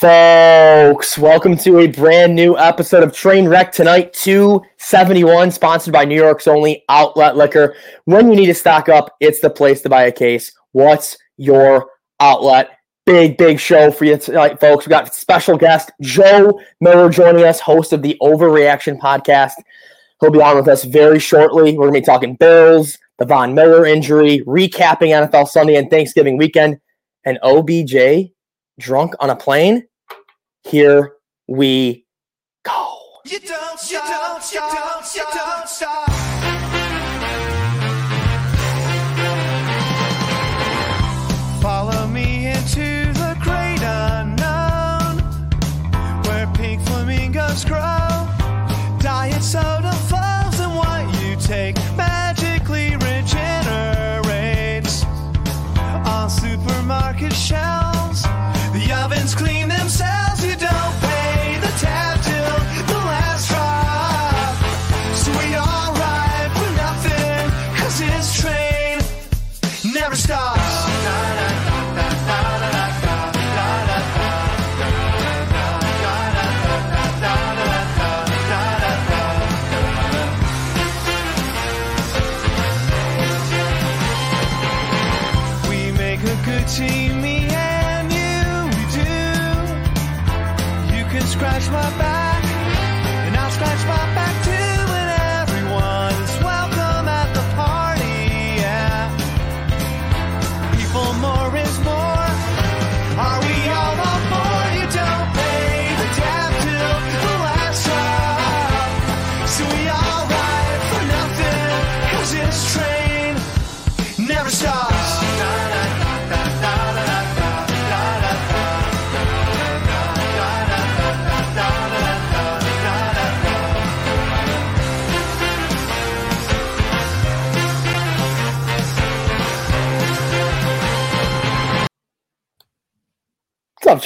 Folks, welcome to a brand new episode of Train Wreck tonight, 271, sponsored by New York's only outlet liquor. When you need to stock up, it's the place to buy a case. What's your outlet? Big, big show for you tonight, folks. We got special guest Joe Miller joining us, host of the Overreaction podcast. He'll be on with us very shortly. We're going to be talking Bills, the Von Miller injury, recapping NFL Sunday and Thanksgiving weekend, and OBJ drunk on a plane. Here we go. You don't, you don't, you don't,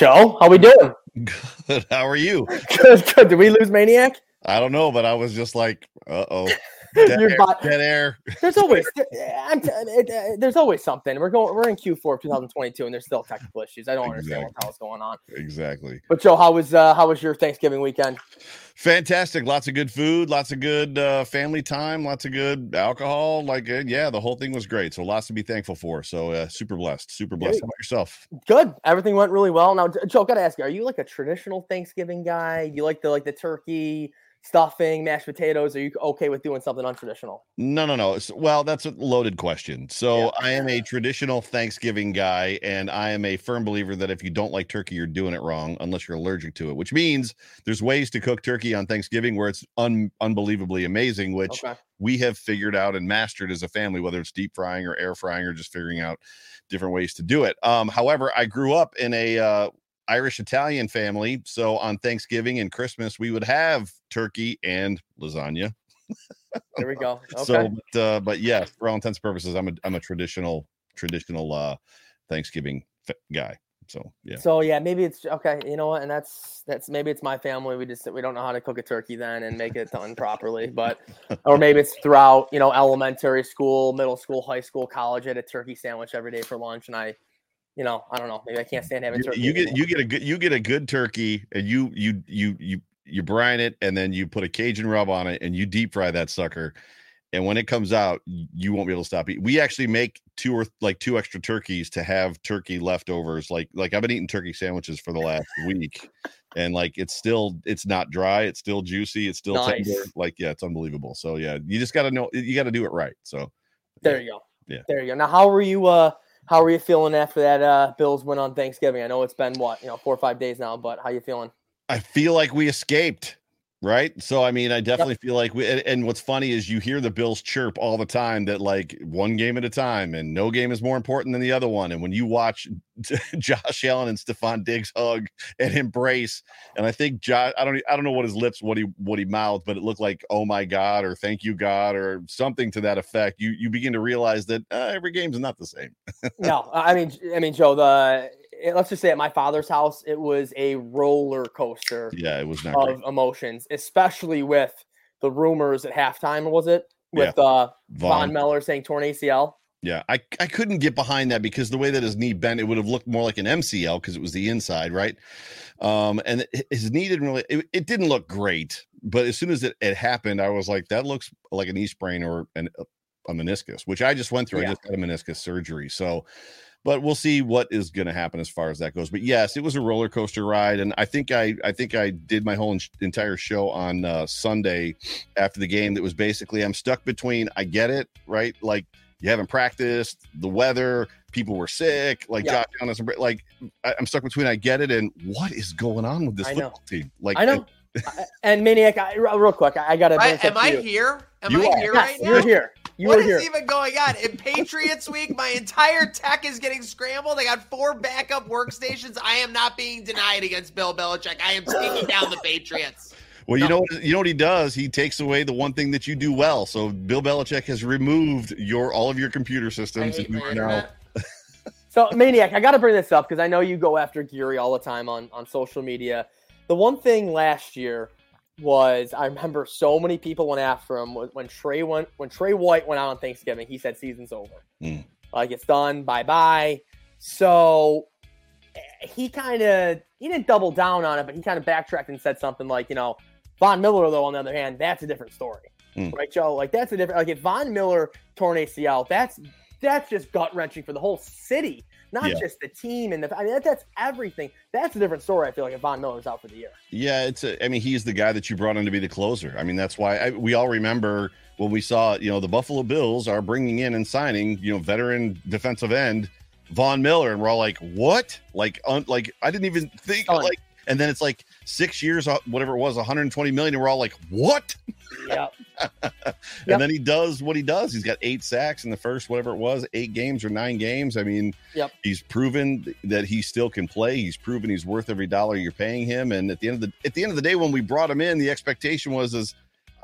Joe? How we doing? Good. How are you? Good, good. Did we lose Maniac? I don't know, but I was just like, uh oh. Dead, Your air, dead air. There's always it- uh, there's always something. We're going we're in Q4 of 2022 and there's still technical issues. I don't understand what the hell's going on. Exactly. But Joe, how was uh, how was your Thanksgiving weekend? Fantastic. Lots of good food, lots of good uh, family time, lots of good alcohol. Like, uh, yeah, the whole thing was great. So, lots to be thankful for. So, uh, super blessed. Super blessed. How about yourself? Good. Everything went really well. Now, Joe, gotta ask you: Are you like a traditional Thanksgiving guy? You like the like the turkey, stuffing, mashed potatoes? Are you okay with doing something untraditional? No, no, no. Well, that's a loaded question. So, Yeah. I am a traditional Thanksgiving guy, and I am a firm believer that if you don't like turkey, you're doing it wrong unless you're allergic to it, which means there's ways to cook turkey on Thanksgiving where it's un- unbelievably amazing, which Okay. we have figured out and mastered as a family, whether it's deep frying or air frying or just figuring out different ways to do it. Um, however, I grew up in a uh, Irish Italian family, so on Thanksgiving and Christmas we would have turkey and lasagna. There we go. Okay. So, but, uh, but yes, for all intents and purposes, I'm a I'm a traditional traditional uh, Thanksgiving f- guy. So yeah, So yeah, maybe it's okay. You know what? And that's that's maybe it's my family. We just we don't know how to cook a turkey then and make it done properly. But or maybe it's throughout you know elementary school, middle school, high school, college. I had a turkey sandwich every day for lunch, and I, you know, I don't know. Maybe I can't stand having turkey. you get you get a good you get a good turkey and you you you you you brine it and then you put a Cajun rub on it and you deep fry that sucker. And when it comes out, you won't be able to stop eating. We actually make two or like two extra turkeys to have turkey leftovers. Like like I've been eating turkey sandwiches for the last week, and like it's still it's not dry. It's still juicy. It's still Nice. tender. Like yeah, it's unbelievable. So yeah, you just got to know you got to do it right. So There you go. Yeah. There you go. Now, how were you? uh How are you feeling after that uh Bills win on Thanksgiving? I know it's been what you know four or five days now, but how you feeling? I feel like we escaped, right? So I mean, I definitely feel like we. And, and what's funny is you hear the Bills chirp all the time that like one game at a time, and no game is more important than the other one. And when you watch Josh Allen and Stefon Diggs hug and embrace, and I think Josh, I don't, I don't know what his lips, what he, what he mouthed, but it looked like "Oh my God" or "Thank you God" or something to that effect. You you begin to realize that uh, every game's not the same. no, I mean, I mean, Joe. The let's just say at my father's house, it was a roller coaster Yeah, it was not great. of emotions, especially with the rumors at halftime. Was it Yeah. with uh, Von Vaughn, Miller saying torn ACL? Yeah, I, I couldn't get behind that because the way that his knee bent, it would have looked more like an MCL because it was the inside, right? Um, and his knee didn't really, it, it didn't look great. But as soon as it, it happened, I was like, that looks like a knee sprain or an, a meniscus, which I just went through. I just had a meniscus surgery. So, but we'll see what is going to happen as far as that goes. But yes, it was a roller coaster ride, and I think I I think I did my whole en- entire show on uh, Sunday after the game. That was basically I'm stuck between I get it right, like you haven't practiced, the weather, people were sick, like Yeah. Josh Allen, like I, I'm stuck between I get it and what is going on with this I know. football team? Like I know. I- and Maniac, I, real quick, I, I got to. I, am I here? Am You I are. here Yes, right now? you're here. You What were is here. even going on? In Patriots week, my entire tech is getting scrambled. I got four backup workstations. I am not being denied against Bill Belichick. I am taking down the Patriots. Well, you know what you know what he does? He takes away the one thing that you do well. So Bill Belichick has removed your all of your computer I systems. hate and you my are now. So, Maniac, I got to bring this up because I know you go after Geary all the time on, on social media. The one thing last year was I remember so many people went after him when, when Tre went when Tre White went out on Thanksgiving. He said season's over, Mm. like it's done, bye bye. So eh, he kind of he didn't double down on it, but he kind of backtracked and said something like, you know, Von Miller though on the other hand, that's a different story, Mm. right, Joe? Like that's a different. Like if Von Miller torn ACL, that's that's just gut wrenching for the whole city, not Yeah. just the team and the. I mean, that, that's everything. That's a different story. I feel like if Von Miller's out for the year. Yeah, it's. A, I mean, he's the guy that you brought in to be the closer. I mean, that's why I, we all remember when we saw, you know, the Buffalo Bills are bringing in and signing, you know, veteran defensive end Von Miller, and we're all like, what? Like, un, like I didn't even think like. And then it's like six years, uh, whatever it was, 120 million, and we're all like, what? Yeah, And Yep. then he does what he does. He's got eight sacks in the first, whatever it was, eight games or nine games. I mean, Yep. he's proven that he still can play. He's proven he's worth every dollar you're paying him. And at the end of the at the end of the day, when we brought him in, the expectation was is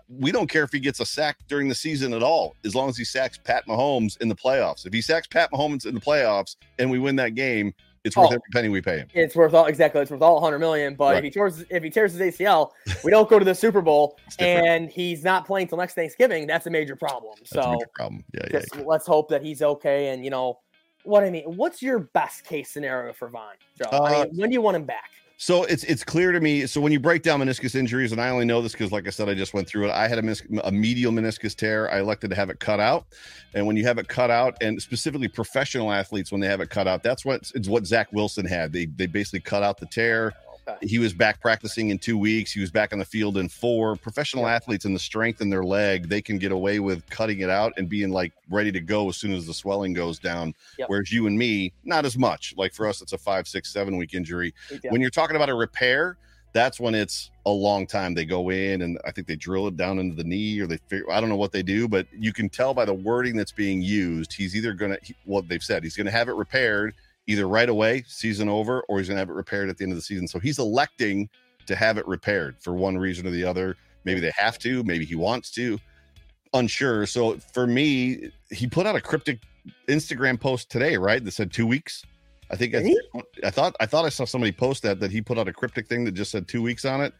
we don't care if he gets a sack during the season at all, as long as he sacks Pat Mahomes in the playoffs. If he sacks Pat Mahomes in the playoffs and we win that game, it's worth Oh. every penny we pay him. it's worth all exactly. It's worth all 100 million. But Right. if he tears if he tears his ACL, we don't go to the Super Bowl, and he's not playing till next Thanksgiving. That's a major problem. That's a So major problem. Yeah, yeah. just let's hope that he's okay. And you know what I mean. What's your best case scenario for Von, Joe? I Uh, mean, when do you want him back? So it's it's clear to me. So when you break down meniscus injuries, and I only know this because, like I said, I just went through it. I had a, menis- a medial meniscus tear. I elected to have it cut out, and when you have it cut out, and specifically professional athletes when they have it cut out, that's what it's what Zach Wilson had. They they basically cut out the tear. Okay. He was back practicing in two weeks. He was back on the field in four. Professional Yeah. athletes and the strength in their leg, they can get away with cutting it out and being like ready to go as soon as the swelling goes down. Yep. Whereas you and me, not as much. Like for us, it's a five, six, seven week injury Yeah. when you're talking about a repair that's when it's a long time they go in and i think they drill it down into the knee or they figure i don't know what they do but you can tell by the wording that's being used he's either gonna he, what they've said he's gonna have it repaired either right away season over or he's gonna have it repaired at the end of the season. So he's electing to have it repaired for one reason or the other. Maybe they have to maybe he wants to. Unsure. So for me he put out a cryptic instagram post today right? That said two weeks. I think I? I thought I thought I saw somebody post that that he put out a cryptic thing that just said two weeks on it.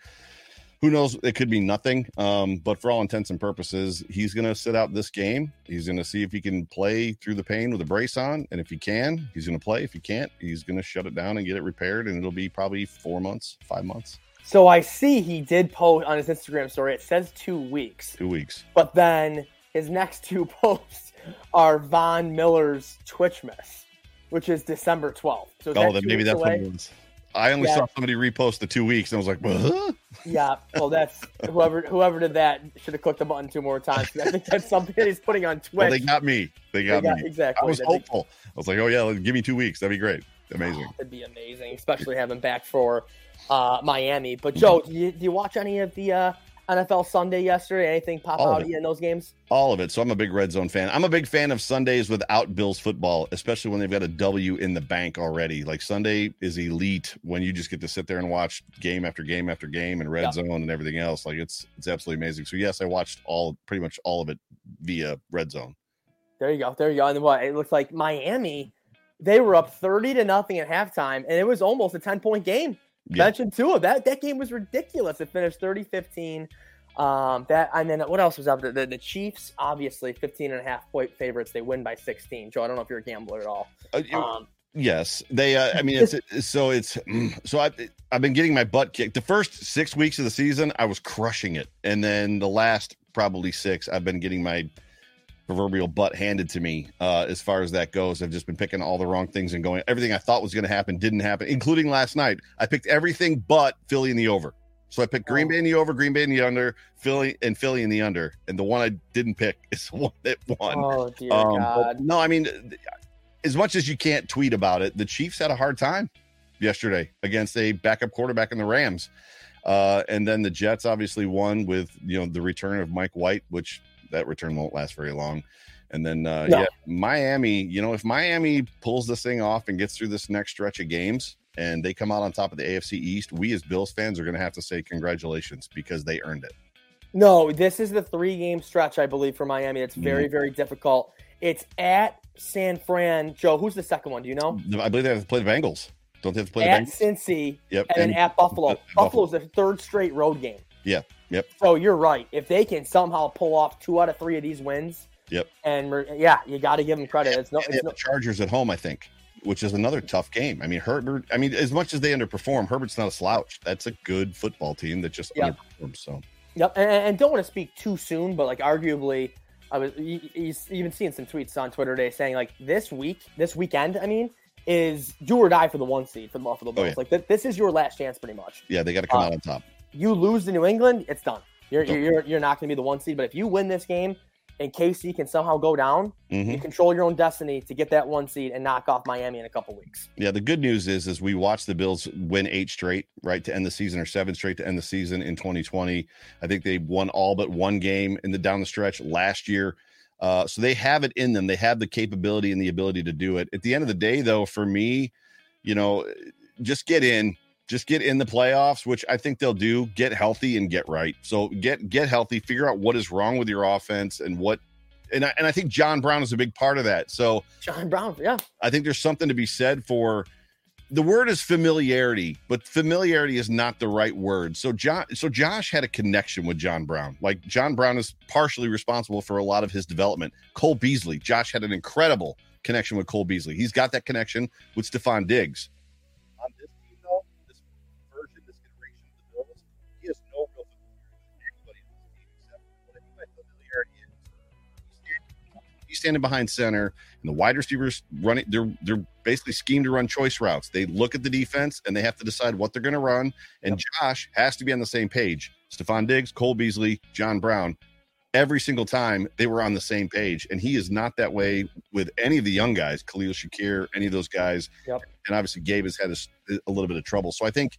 Who knows? It could be nothing. Um, but for all intents and purposes, he's going to sit out this game. He's going to see if he can play through the pain with a brace on, and if he can, he's going to play. If he can't, he's going to shut it down and get it repaired, and it'll be probably four months, five months, So I see he did post on his Instagram story. It says two weeks, two weeks. but then his next two posts are Von Miller's Twitch miss, which is December 12th. So Oh, that then maybe that's away? what it was. I only Yeah. saw somebody repost the two weeks, and I was like, "Huh?" Yeah, well, that's whoever whoever did that should have clicked the button two more times." I think that's something that he's putting on Twitch. well, they got me. They They got, got- me. exactly. I was hopeful. I was like, oh yeah, give me two weeks. That'd be great. Amazing. Oh, that'd be amazing, especially having back for uh, Miami. But Joe, do you, do you watch any of the uh, NFL Sunday yesterday? Anything pop All of out at you in those games? All of it. So I'm a big red zone fan. I'm a big fan of Sundays without Bills football, especially when they've got a W in the bank already. Like Sunday is elite when you just get to sit there and watch game after game after game and red Yeah. zone and everything else. Like it's it's absolutely amazing. So yes, I watched all pretty much all of it via red zone. There you go. There you go. And what? It looks like Miami. They were up thirty to nothing at halftime, and it was almost a ten point game. Yeah. Mentioned Tua. That that game was ridiculous. It finished 30-15. Um, that and then what else was up? The, the, the Chiefs, obviously, 15 and a half point favorites. They win by 16. Joe, I don't know if you're a gambler at all. Uh, Um, yes, they. Uh, I mean, it's it's- so it's so I I've been getting my butt kicked. The first six weeks of the season, I was crushing it, and then the last probably six, I've been getting my proverbial butt handed to me. Uh, as far as that goes, I've just been picking all the wrong things and going. Everything I thought was going to happen didn't happen, including last night. I picked everything but Philly in the over. So I picked Green. Bay in the over, Green Bay in the under, Philly and Philly in the under, and the one I didn't pick is the one that won. oh dear Um, God. no, I mean, as much as you can't tweet about it, the Chiefs had a hard time yesterday against a backup quarterback in the Rams. Uh, and then the Jets obviously won with you know the return of Mike White, which that return won't last very long. And then uh, No. yeah, Miami. You know, if Miami pulls this thing off and gets through this next stretch of games and they come out on top of the AFC East, we as Bills fans are going to have to say congratulations because they earned it. No, this is the three game stretch, I believe, for Miami. It's very, Mm-hmm. very difficult. It's at San Fran. Joe, who's the second one? Do you know? I believe they have to play the Bengals. Don't they have to play the Bengals? At? Cincy Yep. and then at Buffalo. Buffalo. Buffalo's the third straight road game. Yeah, yep. So you're right. If they can somehow pull off two out of three of these wins, Yep. and yeah, you got to give them credit. It's no, it's no the Chargers at home, I think, which is another tough game. I mean, Herbert. I mean, as much as they underperform, Herbert's not a slouch. That's a good football team that just Yep. underperforms. So Yep, and, and don't want to speak too soon, but like arguably, I was you- he's even seeing some tweets on Twitter today saying like this week, this weekend, I mean, is do or die for the one seed for the Buffalo Bills. Oh, yeah. Like th- this is your last chance, pretty much. yeah, they got to come Uh, out on top. You lose to New England, it's done. You're you're you're not going to be the one seed. But if you win this game, and KC can somehow go down, Mhm. you control your own destiny to get that one seed and knock off Miami in a couple weeks. Yeah, the good news is, is we watched the Bills win eight straight, right, to end the season, or seven straight to end the season in 2020. I think they won all but one game in the down the stretch last year. Uh, so they have it in them. They have the capability and the ability to do it. At the end of the day, though, for me, you know, just get in, just get in the playoffs, which I think they'll do. Get healthy and get right. So get get healthy. Figure out what is wrong with your offense and what. And I, and I think John Brown is a big part of that. So John Brown, yeah, I think there's something to be said for the word is familiarity, but familiarity is not the right word. So John so Josh had a connection with John Brown. Like John Brown is partially responsible for a lot of his development. Cole Beasley, Josh had an incredible connection with Cole Beasley. He's got that connection with Stefon Diggs. On this this he's standing behind center and the wide receivers running they're they're basically schemed to run choice routes. They look at the defense and they have to decide what they're going to run and josh has to be on the same page. Stefon diggs cole beasley john brown every single time they were on the same page and he is not that way with any of the young guys khalil shakir any of those guys. Yep. and obviously gabe has had a little bit of trouble. So i think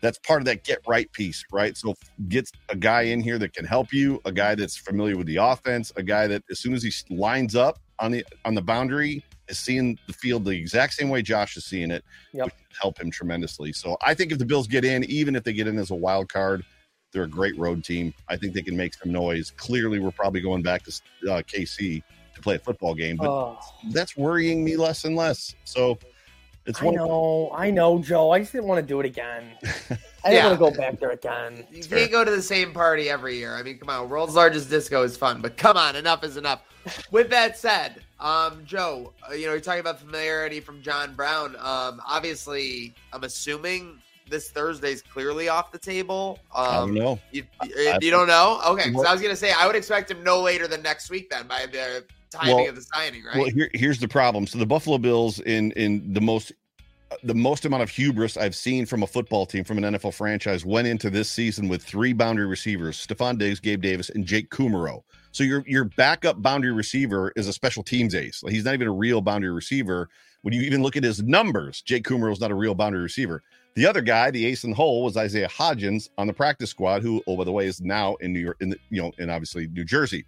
that's part of that get right piece, right? So get a guy in here that can help you, a guy that's familiar with the offense, a guy that as soon as he lines up on the on the boundary is seeing the field the exact same way Josh is seeing it, Yep. help him tremendously. So I think if the Bills get in, even if they get in as a wild card, they're a great road team. I think they can make some noise. Clearly, we're probably going back to uh, KC to play a football game, but oh, that's worrying me less and less. So it's I one. know, I know, Joe. I just didn't want to do it again. I didn't Yeah. want to go back there again. You fair. can't go to the same party every year. I mean, come on, world's largest disco is fun, but come on, enough is enough. With that said, um, Joe, uh, you know, you're talking about familiarity from John Brown. Um, obviously, I'm assuming this Thursday's clearly off the table. I don't Um, know. you, you, you don't know? Okay, because Well- I was gonna say I would expect him no later than next week then by the timing Well- of the signing, right? Well, here, here's the problem. So the Buffalo Bills, in in the most the most amount of hubris I've seen from a football team from an NFL franchise, went into this season with three boundary receivers: Stefon Diggs, Gabe Davis, and Jake Kumerow. So your your backup boundary receiver is a special teams ace. Like, he's not even a real boundary receiver. When you even look at his numbers, Jake Kumerow is not a real boundary receiver. The other guy, the ace in the hole, was Isaiah Hodgins on the practice squad, who, oh by the way, is now in New York, in the, you know, in obviously New Jersey.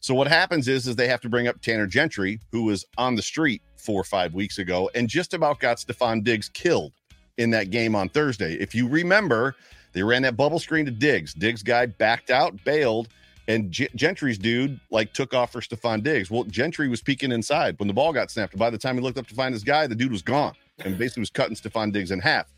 So what happens is, is they have to bring up Tanner Gentry, who was on the street four or five weeks ago and just about got Stefon Diggs killed in that game on Thursday. If you remember, they ran that bubble screen to Diggs. Diggs guy backed out, bailed, and Gentry's dude like took off for Stefon Diggs. Well, Gentry was peeking inside when the ball got snapped. By the time he looked up to find his guy, the dude was gone and basically was cutting Stefon Diggs in half.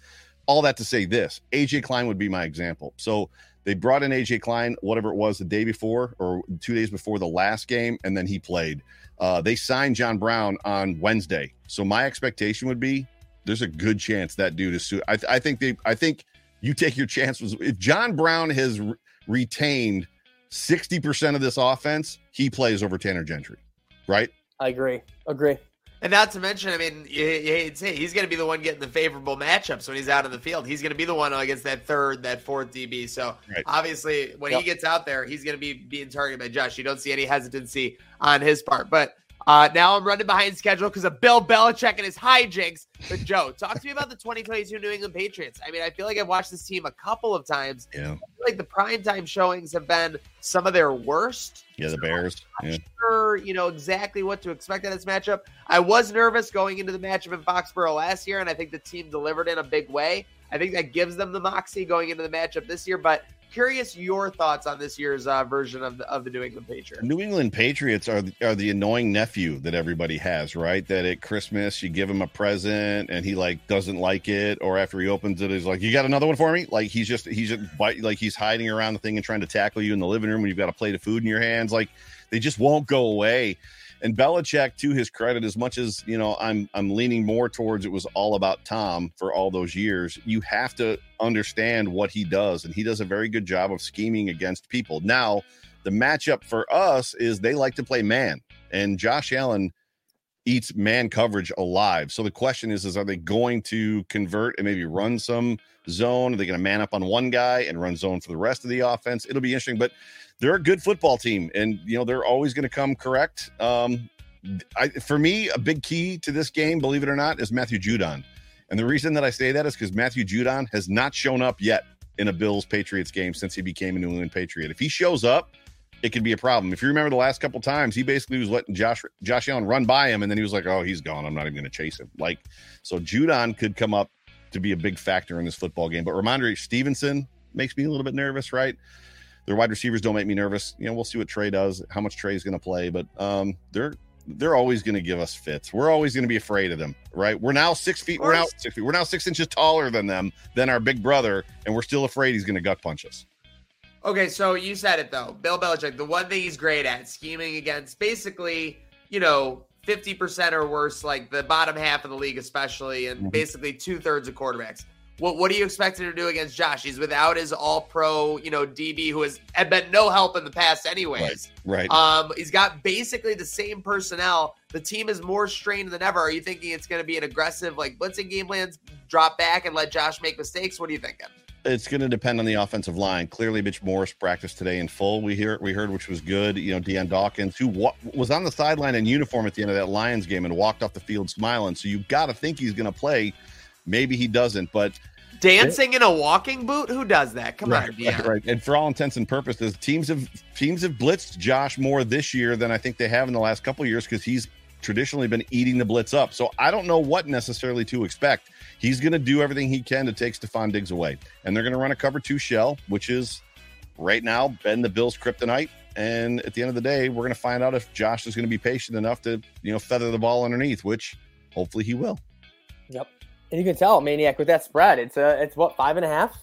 All that to say this, AJ Klein would be my example. So They brought in AJ Klein, whatever it was, the day before or two days before the last game, and then he played. Uh, they signed John Brown on Wednesday, so my expectation would be there's a good chance that dude is. Su- I, th- I think they. I think you take your chances. If John Brown has re- retained sixty percent of this offense, he plays over Tanner Gentry, right? I agree. Agree. And not to mention, I mean, you, you hate to say he's going to be the one getting the favorable matchups when he's out in the field. He's going to be the one against that third, that fourth DB. So Right. obviously, when Yep. he gets out there, he's going to be being targeted by Josh. You don't see any hesitancy on his part. But uh, now I'm running behind schedule because of Bill Belichick and his hijinks. But Joe, talk to me about the 2022 New England Patriots. I mean, I feel like I've watched this team a couple of times. Yeah, I feel like the primetime showings have been some of their worst yeah. The Bears. Yeah. sure, you know, exactly what to expect in this matchup. I was nervous going into the matchup in Foxborough last year, and I think the team delivered in a big way. I think that gives them the moxie going into the matchup this year. But curious your thoughts on this year's uh, version of the of the New England Patriots. New England Patriots are the- are the annoying nephew that everybody has, right? That at Christmas you give him a present and he like doesn't like it, or after he opens it, he's like, "You got another one for me?" Like he's just he's just like he's hiding around the thing and trying to tackle you in the living room when you've got a plate of food in your hands. Like they just won't go away. And Belichick, to his credit, as much as you know, I'm I'm leaning more towards it was all about Tom for all those years. You have to understand what he does, and he does a very good job of scheming against people. Now, the matchup for us is they like to play man, and Josh Allen eats man coverage alive. So the question is, is are they going to convert and maybe run some zone? Are they going to man up on one guy and run zone for the rest of the offense? It'll be interesting, but they're a good football team, and you know they're always going to come correct. Um, I, for me, a big key to this game, believe it or not, is Matthew Judon. And the reason that I say that is because Matthew Judon has not shown up yet in a Bills Patriots game since he became a New England Patriot. If he shows up, it could be a problem. If you remember the last couple times, he basically was letting Josh Josh Allen run by him, and then he was like, "Oh, he's gone. I'm not even going to chase him." Like, so Judon could come up to be a big factor in this football game. But Rhamondre Stevenson makes me a little bit nervous, right? Their wide receivers don't make me nervous. You know, we'll see what Tre does, how much Tre's going to play, but um, they're they're always going to give us fits. We're always going to be afraid of them, right? We're now six feet. We're now six feet. We're now six inches taller than them, than our big brother, and we're still afraid he's going to gut punch us. Okay, so you said it though. Bill Belichick, the one thing he's great at, scheming against basically, you know, 50% or worse, like the bottom half of the league, especially, and Mhm. basically two thirds of quarterbacks. What what are you expecting to do against Josh? He's without his all pro, you know, DB who has had been no help in the past, anyways. Right. Um, he's got basically the same personnel. The team is more strained than ever. Are you thinking it's going to be an aggressive, like blitzing game plans, drop back and let Josh make mistakes? What are you thinking? It's going to depend on the offensive line. Clearly, Mitch Morse practiced today in full. We hear we heard, which was good. You know, Dion Dawkins, who wa- was on the sideline in uniform at the end of that Lions game and walked off the field smiling. So you got to think he's going to play. Maybe he doesn't, but Dancing in a walking boot? Who does that? Come on, Dion. right, right. And for all intents and purposes, teams have teams have blitzed Josh more this year than I think they have in the last couple of years because he's traditionally been eating the blitz up. So I don't know what necessarily to expect. He's going to do everything he can to take Stefon Diggs away, and they're going to run a cover two shell, which is right now been the Bills' kryptonite. And at the end of the day, we're going to find out if Josh is going to be patient enough to you know feather the ball underneath, which hopefully he will. Yep. And you can tell, Maniac, with that spread, it's uh, it's what five and a half.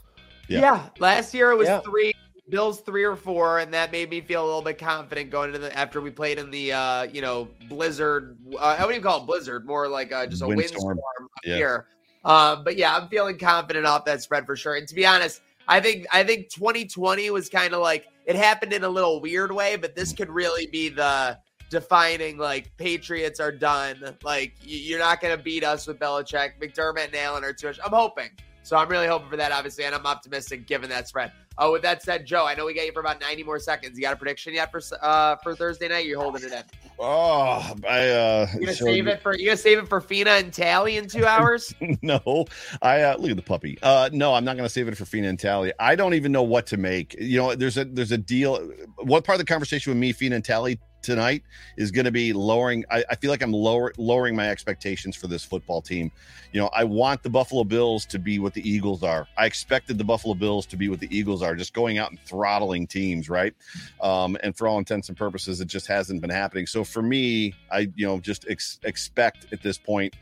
Yeah. Yeah. Last year it was Yeah. three. Bills three or four, and that made me feel a little bit confident going into the after we played in the uh, you know blizzard. Uh, I wouldn't even call it blizzard, more like uh, just a Windstorm. windstorm Yeah. here. Um, but yeah, I'm feeling confident off that spread for sure. And to be honest, I think I think 2020 was kind of like it happened in a little weird way, but this could really be the defining like Patriots are done. Like you're not going to beat us with Belichick. McDermott and Allen are too much. I'm hoping. So I'm really hoping for that, obviously, and I'm optimistic given that spread. Oh, with that said, Joe, I know we got you for about 90 more seconds. You got a prediction yet for uh for Thursday night? You're holding it in. Oh, I uh, You gonna so- save it for you gonna save it for Fina and Talley in two hours? no, I uh, look at the puppy. Uh, no, I'm not going to save it for Fina and Talley. I don't even know what to make. You know, there's a there's a deal. One part of the conversation with me, Fina and Talley tonight is going to be lowering. I, I feel like I'm lower lowering my expectations for this football team. You know, I want the Buffalo Bills to be what the Eagles are. I expected the Buffalo Bills to be what the Eagles are, just going out and throttling teams, right? Um, and for all intents and purposes, it just hasn't been happening. So for me, I you know just ex- expect at this point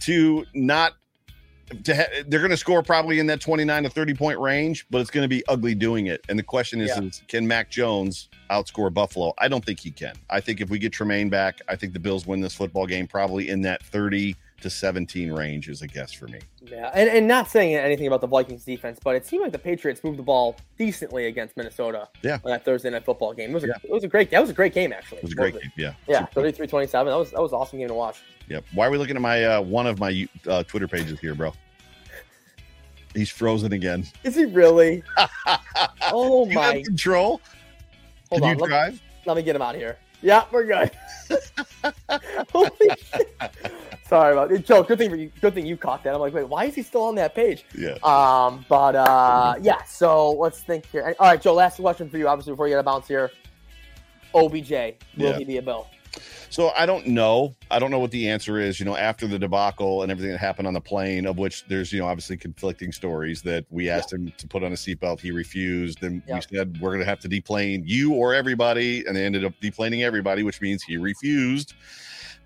to not ha- they're going to score probably in that 29 to 30 point range, but it's going to be ugly doing it. And the question is, Yeah. is can Mac Jones outscore Buffalo? I don't think he can. I think if we get Tremaine back, I think the Bills win this football game probably in that 30 to 17 range is a guess for me. Yeah, and, and not saying anything about the Vikings defense, but it seemed like the Patriots moved the ball decently against Minnesota. Yeah. on that Thursday night football game. It was a, Yeah. it was a great that was a great game actually. It was a great game. Yeah. Yeah, 33-27. That was that was an awesome game to watch. Yep. Why are we looking at my uh, one of my uh, Twitter pages here, bro? He's frozen again. Is he really? Oh you my! control. Hold Can on, you let, drive? let me get him out of here. Yeah, we're good. Holy shit. Sorry about it, Joe. Good thing for you. Good thing you caught that. I'm like, wait, why is he still on that page? Yeah. Um, but uh, yeah. So let's think here. All right, Joe. Last question for you, obviously, before you get a bounce here. OBJ, will Yeah. he be a bill? So I don't know. I don't know what the answer is. You know, after the debacle and everything that happened on the plane, of which there's you know obviously conflicting stories. That we asked him to put on a seatbelt, he refused, and Yeah. we said we're going to have to deplane you or everybody, and they ended up deplaning everybody, which means he refused.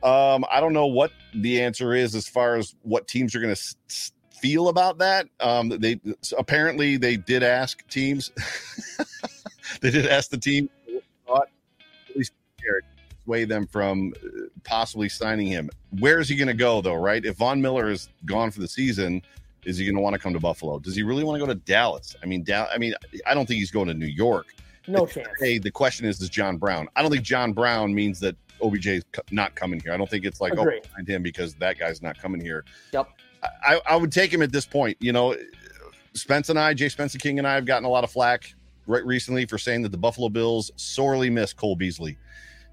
Um, I don't know what the answer is as far as what teams are going to s- feel about that. Um, they apparently they did ask teams. they did ask the team what they thought, at least sway them from uh, possibly signing him. Where is he going to go though? Right? If Von Miller is gone for the season, is he going to want to come to Buffalo? Does he really want to go to Dallas? I mean, Dal- I mean, I don't think he's going to New York. No chance. Hey, the question is, is John Brown? I don't think John Brown means that OBJ is not coming here. I don't think it's like, Agree. oh, find him because that guy's not coming here. Yep. I, I- I would take him at this point. You know, Spence and I, Jay Spencer King and I have gotten a lot of flack right recently for saying that the Buffalo Bills sorely miss Cole Beasley.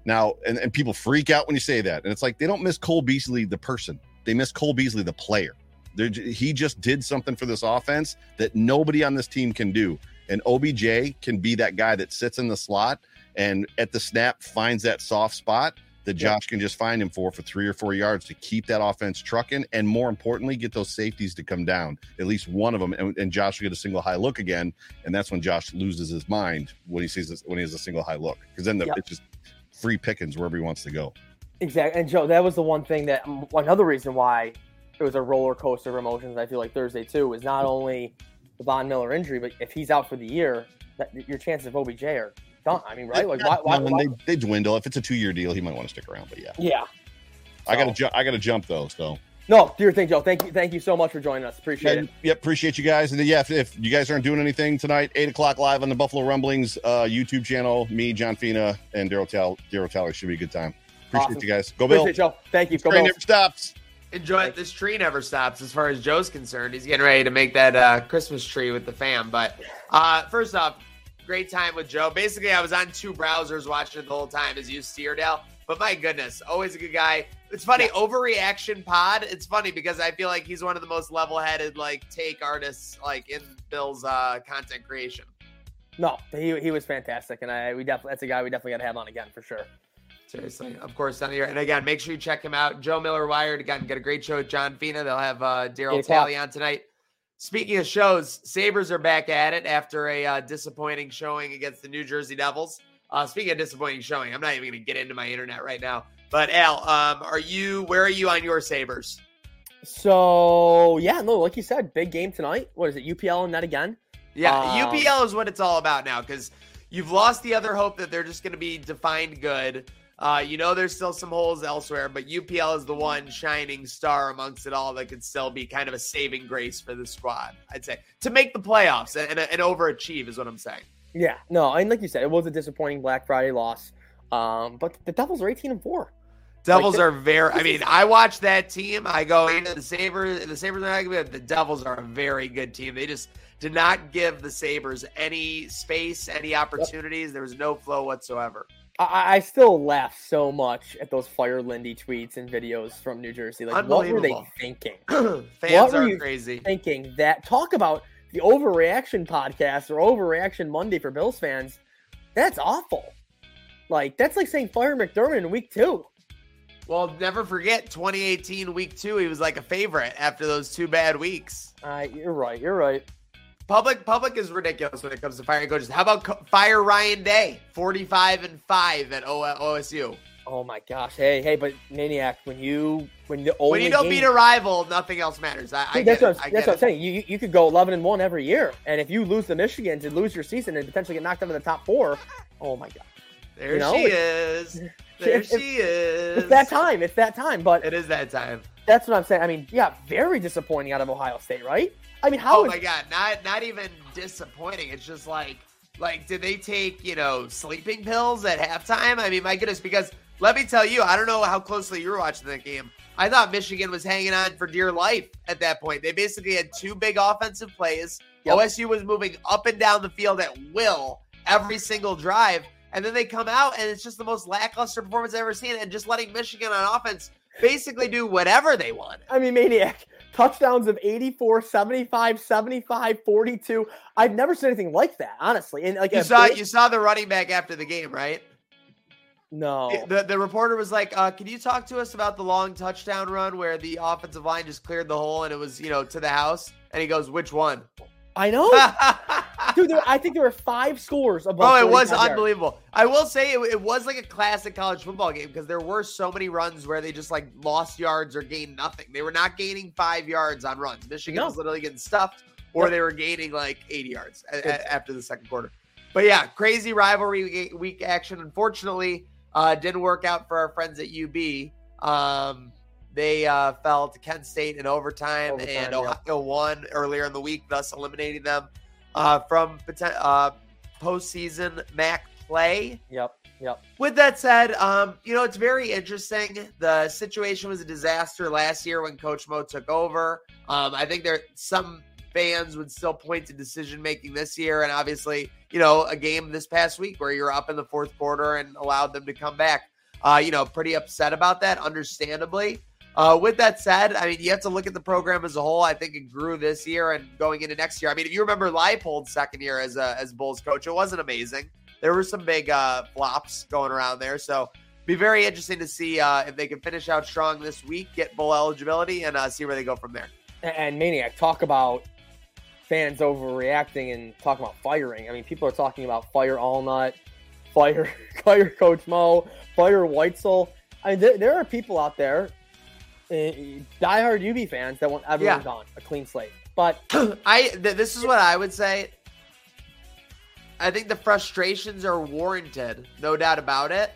Now, and, and people freak out when you say that. And it's like they don't miss Cole Beasley, the person, they miss Cole Beasley, the player. They're, he just did something for this offense that nobody on this team can do. And OBJ can be that guy that sits in the slot and at the snap finds that soft spot that Yeah. Josh can just find him for for three or four yards to keep that offense trucking, and more importantly, get those safeties to come down. At least one of them, and, and Josh will get a single high look again, and that's when Josh loses his mind when he sees this, when he has a single high look, because then the, Yep. it's just free pickings wherever he wants to go. Exactly. And Joe, that was the one thing that another reason why it was a roller coaster of emotions. I feel like Thursday too is not only the Von Miller injury, but if he's out for the year, that your chances of OBJ are done. I mean, right? Like why? why, why they, they dwindle. If it's a two year deal, he might want to stick around. But yeah, yeah. I got to So- jump. I got to jump though. So No, dear thing, Joe. Thank you. Thank you so much for joining us. Appreciate yeah, it. yeah, appreciate you guys. And yeah, if, if you guys aren't doing anything tonight, eight o'clock live on the Buffalo Rumblings uh, YouTube channel. Me, John Fina, and Darryl Tal- Darryl Talley should be a good time. Appreciate Awesome. you guys. Go Bill. Appreciate it, Joe. Thank you. Go Train Bills. never stops. Enjoy it. This tree never stops as far as Joe's concerned. He's getting ready to make that uh, Christmas tree with the fam. But uh, first off, great time with Joe. Basically, I was on two browsers watching it the whole time as you Steerdale. But my goodness, always a good guy. It's funny, overreaction pod. It's funny because I feel like he's one of the most level-headed, like take artists, like in Bill's uh, content creation. No, he, he was fantastic, and I we definitely that's a guy we definitely got to have on again for sure. Seriously, of course, down here. And again, make sure you check him out. Joe Miller Wired. Again, got a great show with John Fina. They'll have uh, Darryl. Talley on tonight. Speaking of shows, Sabres are back at it after a uh, disappointing showing against the New Jersey Devils. Uh, speaking of disappointing showing, I'm not even going to get into my internet right now. But Al, um, are you? Where are you on your Sabres? So yeah, no, like you said, big game tonight. What is it? UPL and that again? Yeah, Um, UPL is what it's all about now because you've lost the other hope that they're just going to be defined good. Uh, you know, there's still some holes elsewhere, but UPL is the one shining star amongst it all that could still be kind of a saving grace for the squad. I'd say to make the playoffs and, and, and overachieve is what I'm saying. Yeah, no, and like you said, it was a disappointing Black Friday loss. Um, but the Devils are 18 and four. Devils Like, are very. I mean, I watch that team. I go into the Sabres. The Sabres are not be. The Devils are a very good team. They just did not give the Sabres any space, any opportunities. There was no flow whatsoever. I, I still laugh so much at those Fire Lindy tweets and videos from New Jersey. Like, what were they thinking? Fans What are crazy. Thinking that talk about the overreaction podcast or overreaction Monday for Bills fans. That's awful. Like that's like saying fire McDermott in week two. Well, never forget 2018 week two. He was like a favorite after those two bad weeks. Uh, you're right. You're right. Public public is ridiculous when it comes to firing coaches. How about co- fire Ryan Day, 45 and five at o- OSU? Oh my gosh. Hey, hey, but Maniac, when you when the only when you don't game, beat a rival, nothing else matters. I, I that's what. I that's what I'm saying. You you- you could go 11 and one every year, and if you lose the Michigan to lose your season and potentially get knocked out of the top four, oh my god, There you know, she is. There it's- she is. it's that time. It's that time. But It is that time. that's what I'm saying. I mean, yeah, very disappointing out of Ohio State, right? I mean, how oh is my god, not not even disappointing. It's just like like did they take, you know, sleeping pills at halftime? I mean, my goodness, because let me tell you, I don't know how closely you were watching that game. I thought Michigan was hanging on for dear life at that point. They basically had two big offensive plays. Yep. OSU was moving up and down the field at will every single drive. And then they come out and it's just the most lackluster performance I've ever seen. And just letting Michigan on offense basically do whatever they want. I mean, Maniac. Touchdowns of 84, 75, 75, 42. I've never seen anything like that, honestly. And like You saw big- you saw the running back after the game, right? no. The the reporter was like, uh, "Can you talk to us about the long touchdown run where the offensive line just cleared the hole and it was you know to the house?" And he goes, "Which one?" I know. Dude, there, I think there were five scores above. oh, it was 45 yards. unbelievable. I will say it, it was like a classic college football game because there were so many runs where they just like lost yards or gained nothing. They were not gaining five yards on runs. Michigan No. was literally getting stuffed, or they were gaining like 80 yards a- a- after the second quarter. But yeah, crazy rivalry week- week action. Unfortunately, uh, didn't work out for our friends at UB. Um, they uh, fell to Kent State in overtime, Overtime, and yeah. Ohio won earlier in the week, thus eliminating them uh, from uh, postseason MAC play. Yep. Yep. With that said, um, you know, it's very interesting. The situation was a disaster last year when Coach Mo took over. Um, I think there some fans would still point to decision making this year, and obviously, you know, a game this past week where you're up in the fourth quarter and allowed them to come back. Uh, you know, pretty upset about that, understandably. Uh, with that said, I mean, you have to look at the program as a whole. I think it grew this year and going into next year. I mean, if you remember Leipold's second year as a as Bulls coach, it wasn't amazing. There were some big uh, flops going around there, so be very interesting to see uh, if they can finish out strong this week, get bowl eligibility, and uh, see where they go from there. And, Maniac, talk about fans overreacting and talk about firing. I mean, people are talking about fire Alnutt, fire fire Coach Mo, fire Whitesell. I mean, there, there are people out there, Uh, diehard UB fans that want everyone Yeah. gone, a clean slate. But I th- this is what I would say. I think the frustrations are warranted, no doubt about it.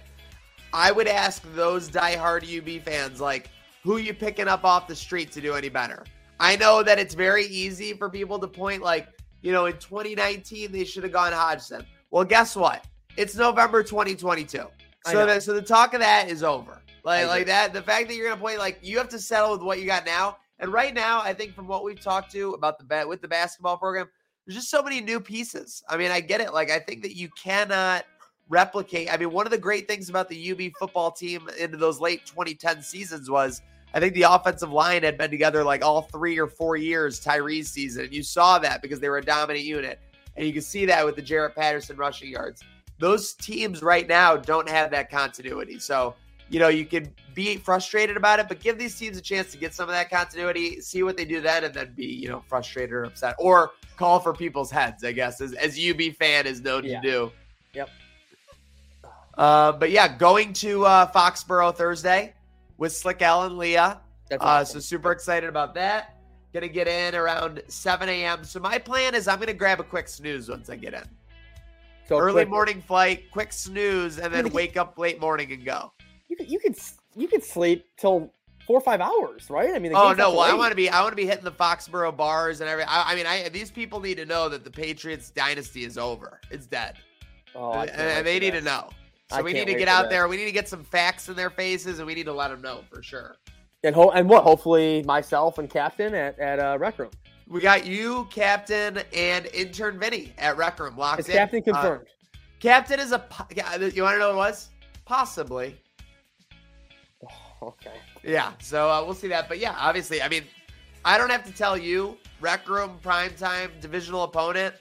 I would ask those diehard UB fans, like, who you picking up off the street to do any better? I know that it's very easy for people to point, like, you know, in 2019 they should have gone Hodgson. Well, guess what? It's November 2022, so the, so the talk of that is over. Like like that, the fact that you're gonna point, like, you have to settle with what you got now. And right now, I think from what we've talked to about the bet with the basketball program, there's just so many new pieces. I mean, I get it. Like, I think that you cannot replicate. I mean, one of the great things about the UB football team into those late 2010 seasons was I think the offensive line had been together like all three or four years Tyree's season. And you saw that because they were a dominant unit. And you can see that with the Jaret Patterson rushing yards. Those teams right now don't have that continuity. So, you know, you could be frustrated about it, but give these teams a chance to get some of that continuity, see what they do then, and then be, you know, frustrated or upset. Or call for people's heads, I guess, as, as UB fan is known Yeah. to do. Yep. Uh, but yeah, going to uh, Foxborough Thursday with Slick and Leah. that's Uh, so super excited about that. Gonna get in around 7 a.m. So my plan is I'm gonna grab a quick snooze once I get in. So Early quick- morning flight, quick snooze, and then wake up late morning and go. You could, you could you could sleep till four or five hours, right? I mean, the Oh no! Well, I want to be. I want to be hitting the Foxborough bars and everything. I, I mean, I these people need to know that the Patriots dynasty is over. It's dead, Oh, and, and they need that. to know. So I we need to get out that. there. We need to get some facts in their faces, and we need to let them know for sure. And ho- and what? Hopefully, myself and Captain at at uh, Rec Room. We got you, Captain, and intern Vinny at Rec Room locked Is in. Captain Uh, confirmed? Captain is a. You want to know what it was? Possibly. Okay. Yeah. So uh, we'll see that. But yeah, obviously, I mean, I don't have to tell you. Rec Room, primetime, divisional opponent.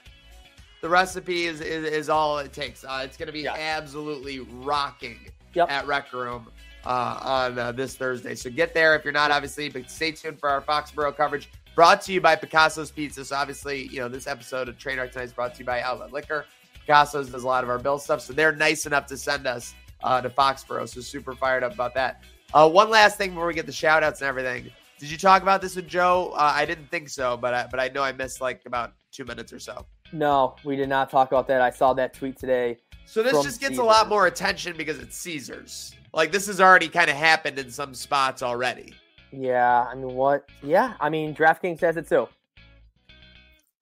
The recipe is is, is all it takes. Uh, it's going to be Yeah. absolutely rocking Yep. at Rec Room uh, on uh, this Thursday. So get there if you're not, obviously, but stay tuned for our Foxborough coverage. Brought to you by Picasso's Pizza. So obviously, you know this episode of Train Wreck Tonight is brought to you by Outlet Liquor. Picasso's does a lot of our bill stuff, so they're nice enough to send us uh, to Foxborough. So super fired up about that. Uh, one last thing before we get the shout outs and everything. Did you talk about this with Joe? Uh, I didn't think so, but I, but I know I missed like about two minutes or so. No, we did not talk about that. I saw that tweet today. So this just gets a lot more attention because it's Caesars. Like this has already kind of happened in some spots already. Yeah, I mean, what? Yeah, I mean, DraftKings says it too.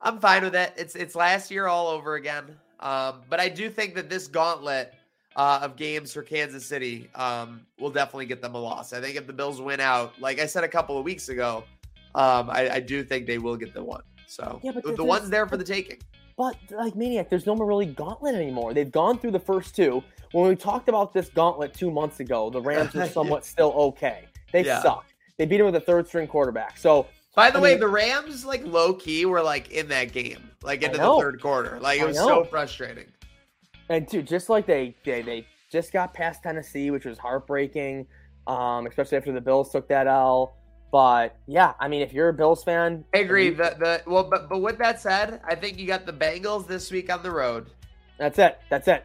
I'm fine with it. It's it's last year all over again. Um, but I do think that this gauntlet uh, of games for Kansas City um, will definitely get them a loss. I think if the Bills win out, like I said a couple of weeks ago, um, I, I do think they will get the one. So Yeah, but the, the one's there for the taking. But like Maniac, there's no more really gauntlet anymore. They've gone through the first two. When we talked about this gauntlet two months ago, the Rams were Yeah. somewhat still okay. They Yeah. suck. They beat him with a third string quarterback. So By the I way, mean- the Rams like low key were like in that game, like into the third quarter. Like it was so frustrating. And dude, just like they they they just got past Tennessee, which was heartbreaking, um, especially after the Bills took that L. But yeah, I mean, if you're a Bills fan, I agree. you- The the well, but but with that said, I think you got the Bengals this week on the road. that's it. That's it.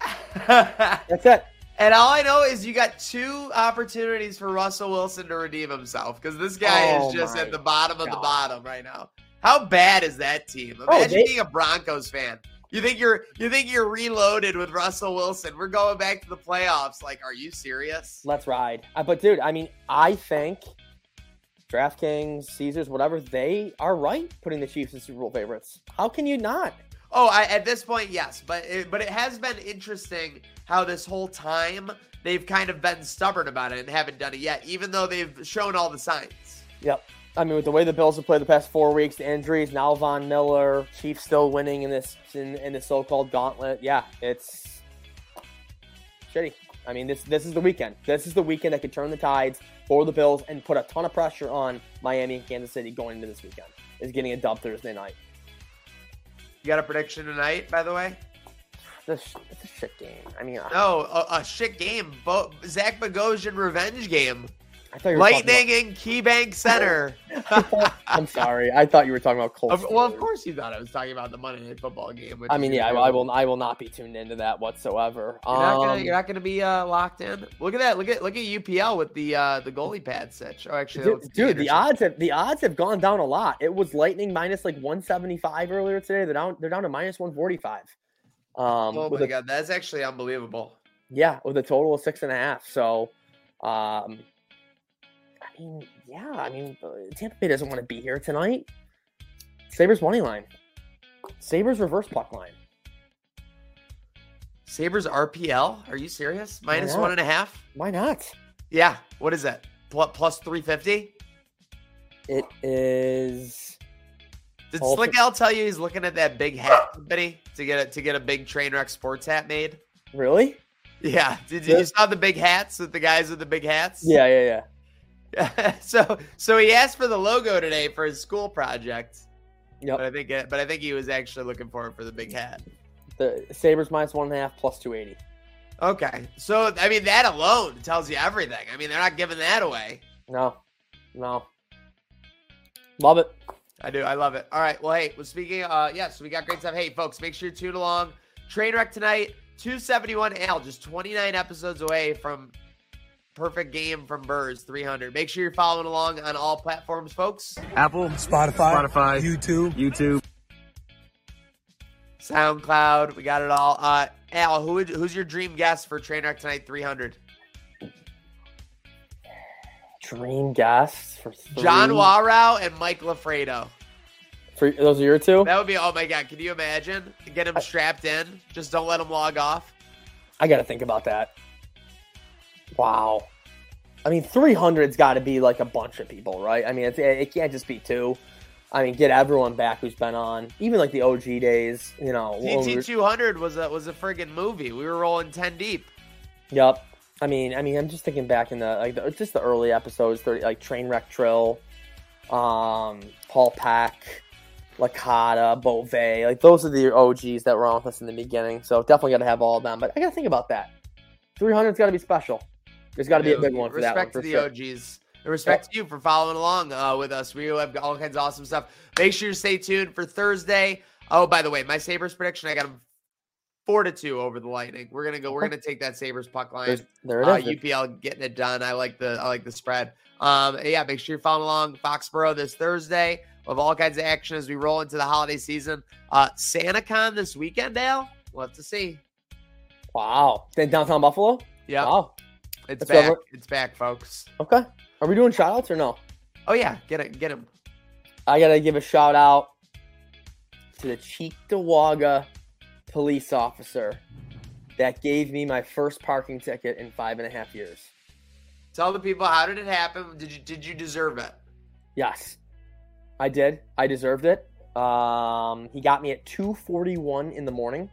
That's it. And all I know is you got two opportunities for Russell Wilson to redeem himself because this guy Oh is just at the bottom of the bottom right now. How bad is that team? Oh, Imagine they- being a Broncos fan. You think you're you think you're reloaded with Russell Wilson? We're going back to the playoffs. Like, are you serious? Let's ride. Uh, but dude, I mean, I think DraftKings, Caesars, whatever, they are right putting the Chiefs as Super Bowl favorites. How can you not? Oh, I, at this point, yes, but it, but it has been interesting how this whole time they've kind of been stubborn about it and haven't done it yet, even though they've shown all the signs. Yep. I mean, with the way the Bills have played the past four weeks, the injuries, now Von Miller, Chiefs still winning in this in, in the so-called gauntlet. Yeah, it's shitty. I mean, this this is the weekend. This is the weekend that could turn the tides for the Bills and put a ton of pressure on Miami and Kansas City going into this weekend. Is getting a dub Thursday night. You got a prediction tonight, by the way? This it's a shit game. I mean, No, a, a shit game. Bo- Zach Bogosian revenge game. I thought you were talking Lightning in KeyBank Center. I'm sorry. I thought you were talking about Colts. Well, of course you thought I was talking about the Monday Night Football game. I mean, yeah, I. I will. I will not be tuned into that whatsoever. You're not, gonna, Um, you're not gonna be uh, locked in. Look at that. Look at look at UPL with the uh, the goalie pad sitch. Oh, actually, Dude, dude, the odds have the odds have gone down a lot. It was Lightning minus like 175 earlier today. They're down they're down to minus 145. Um, Oh my a, god, that's actually unbelievable. yeah, with a total of six and a half. So, um, mean, yeah, I mean, uh, Tampa Bay doesn't want to be here tonight. Sabres money line, Sabres reverse puck line. Sabres RPL? Are you serious? One and a half? Why not? Yeah. What is that? Plus, plus 350? It is. Did Slick Al tell you he's looking at that big hat company to get a, to get a big train wreck sports hat made? Really? Yeah. Did Yeah. you saw the big hats with the guys with the big hats? Yeah, yeah, yeah. so so he asked for the logo today for his school project. Yep. But I think it, but I think he was actually looking for it for the big hat. The Sabres minus one and a half plus 280. Okay. So I mean that alone tells you everything. I mean they're not giving that away. No, no. Love it. I do. I love it. All right. Well, hey, well, speaking, uh, yeah, so we got great stuff. Hey, folks, make sure you tune along. Trainwreck tonight, 271 Al, just 29 episodes away from perfect game from Burrs 300. Make sure you're following along on all platforms, folks. Apple, Spotify, Spotify, YouTube. YouTube. SoundCloud, we got it all. Uh, Al, who would, who's your dream guest for Trainwreck tonight 300? Dream guests for three. John Warrow and Mike LaFredo. For, those are your two? That would be, oh my God, can you imagine? Get him strapped in. Just don't let him log off. I got to think about that. Wow. I mean, 300's got to be like a bunch of people, right? I mean, it's, it can't just be two. I mean, get everyone back who's been on, even like the OG days, you know. TT 200 was a was a friggin' movie. We were rolling 10 deep. Yep. I mean, I mean, I'm just thinking back in the like the, just the early episodes, 30, like Trainwreck Trill, um, Paul Pack, Lakata, Beauvais, like those are the OGs that were on with us in the beginning. So definitely got to have all of them. But I got to think about that. 300's got to be special. There's got to be a big one for that one Respect to the sure. OGs. And respect to you for following along uh, with us. We have all kinds of awesome stuff. Make sure you stay tuned for Thursday. Oh, by the way, my Sabres prediction, I got them four to two over the Lightning. We're gonna go. We're gonna take that Sabres puck line. There's, there it Uh, is. UPL getting it done. I like the I like the spread. Um, yeah, make sure you're following along Foxborough this Thursday. We'll have all kinds of action as we roll into the holiday season. Uh, SantaCon this weekend, Dale. We'll have to see. wow. Then downtown Buffalo? Yeah, Wow. It's That's back. It's back, folks. Okay. Are we doing shout outs or no? Oh yeah, get it, get him. I got to give a shout out to the Cheektowaga police officer that gave me my first parking ticket in five and a half years. Tell the people how did it happen? Did you did you deserve it? Yes, I did. I deserved it. Um, he got me at 2:41 in the morning,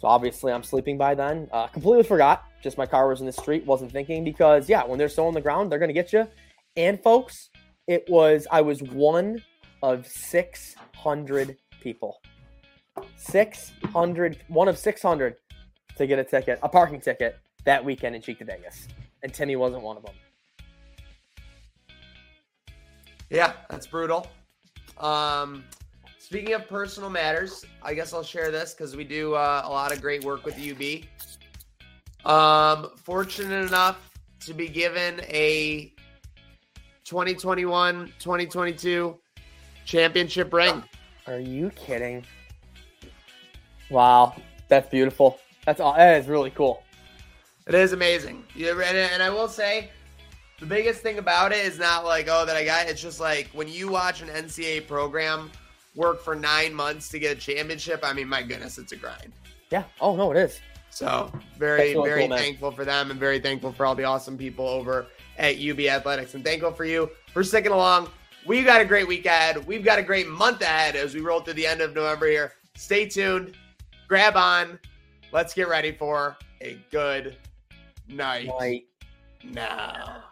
so obviously I'm sleeping by then. Uh, completely forgot. Just my car was in the street. Wasn't thinking because yeah, when they're so on the ground, they're gonna get you. And folks, it was I was one of 600 people. 600, one of 600 to get a ticket, a parking ticket that weekend in Cheektowaga, and Timmy wasn't one of them. Yeah, that's brutal. Um, speaking of personal matters, I guess I'll share this because we do uh, a lot of great work with UB. Um, fortunate enough to be given a 2021 2022 championship ring. Are you kidding? Wow, that's beautiful. That's all. That is really cool. It is amazing. Yeah, and, and I will say, the biggest thing about it is not like, oh, that I got. It's just like when you watch an NCAA program work for nine months to get a championship. I mean, my goodness, it's a grind. Yeah. Oh no, it is. So very, That's really very cool, thankful for them and very thankful for all the awesome people over at UB Athletics and thankful for you for sticking along. We've got a great week ahead. We've got a great month ahead as we roll through the end of November here. Stay tuned. Grab on. Let's get ready for a good night Like, now.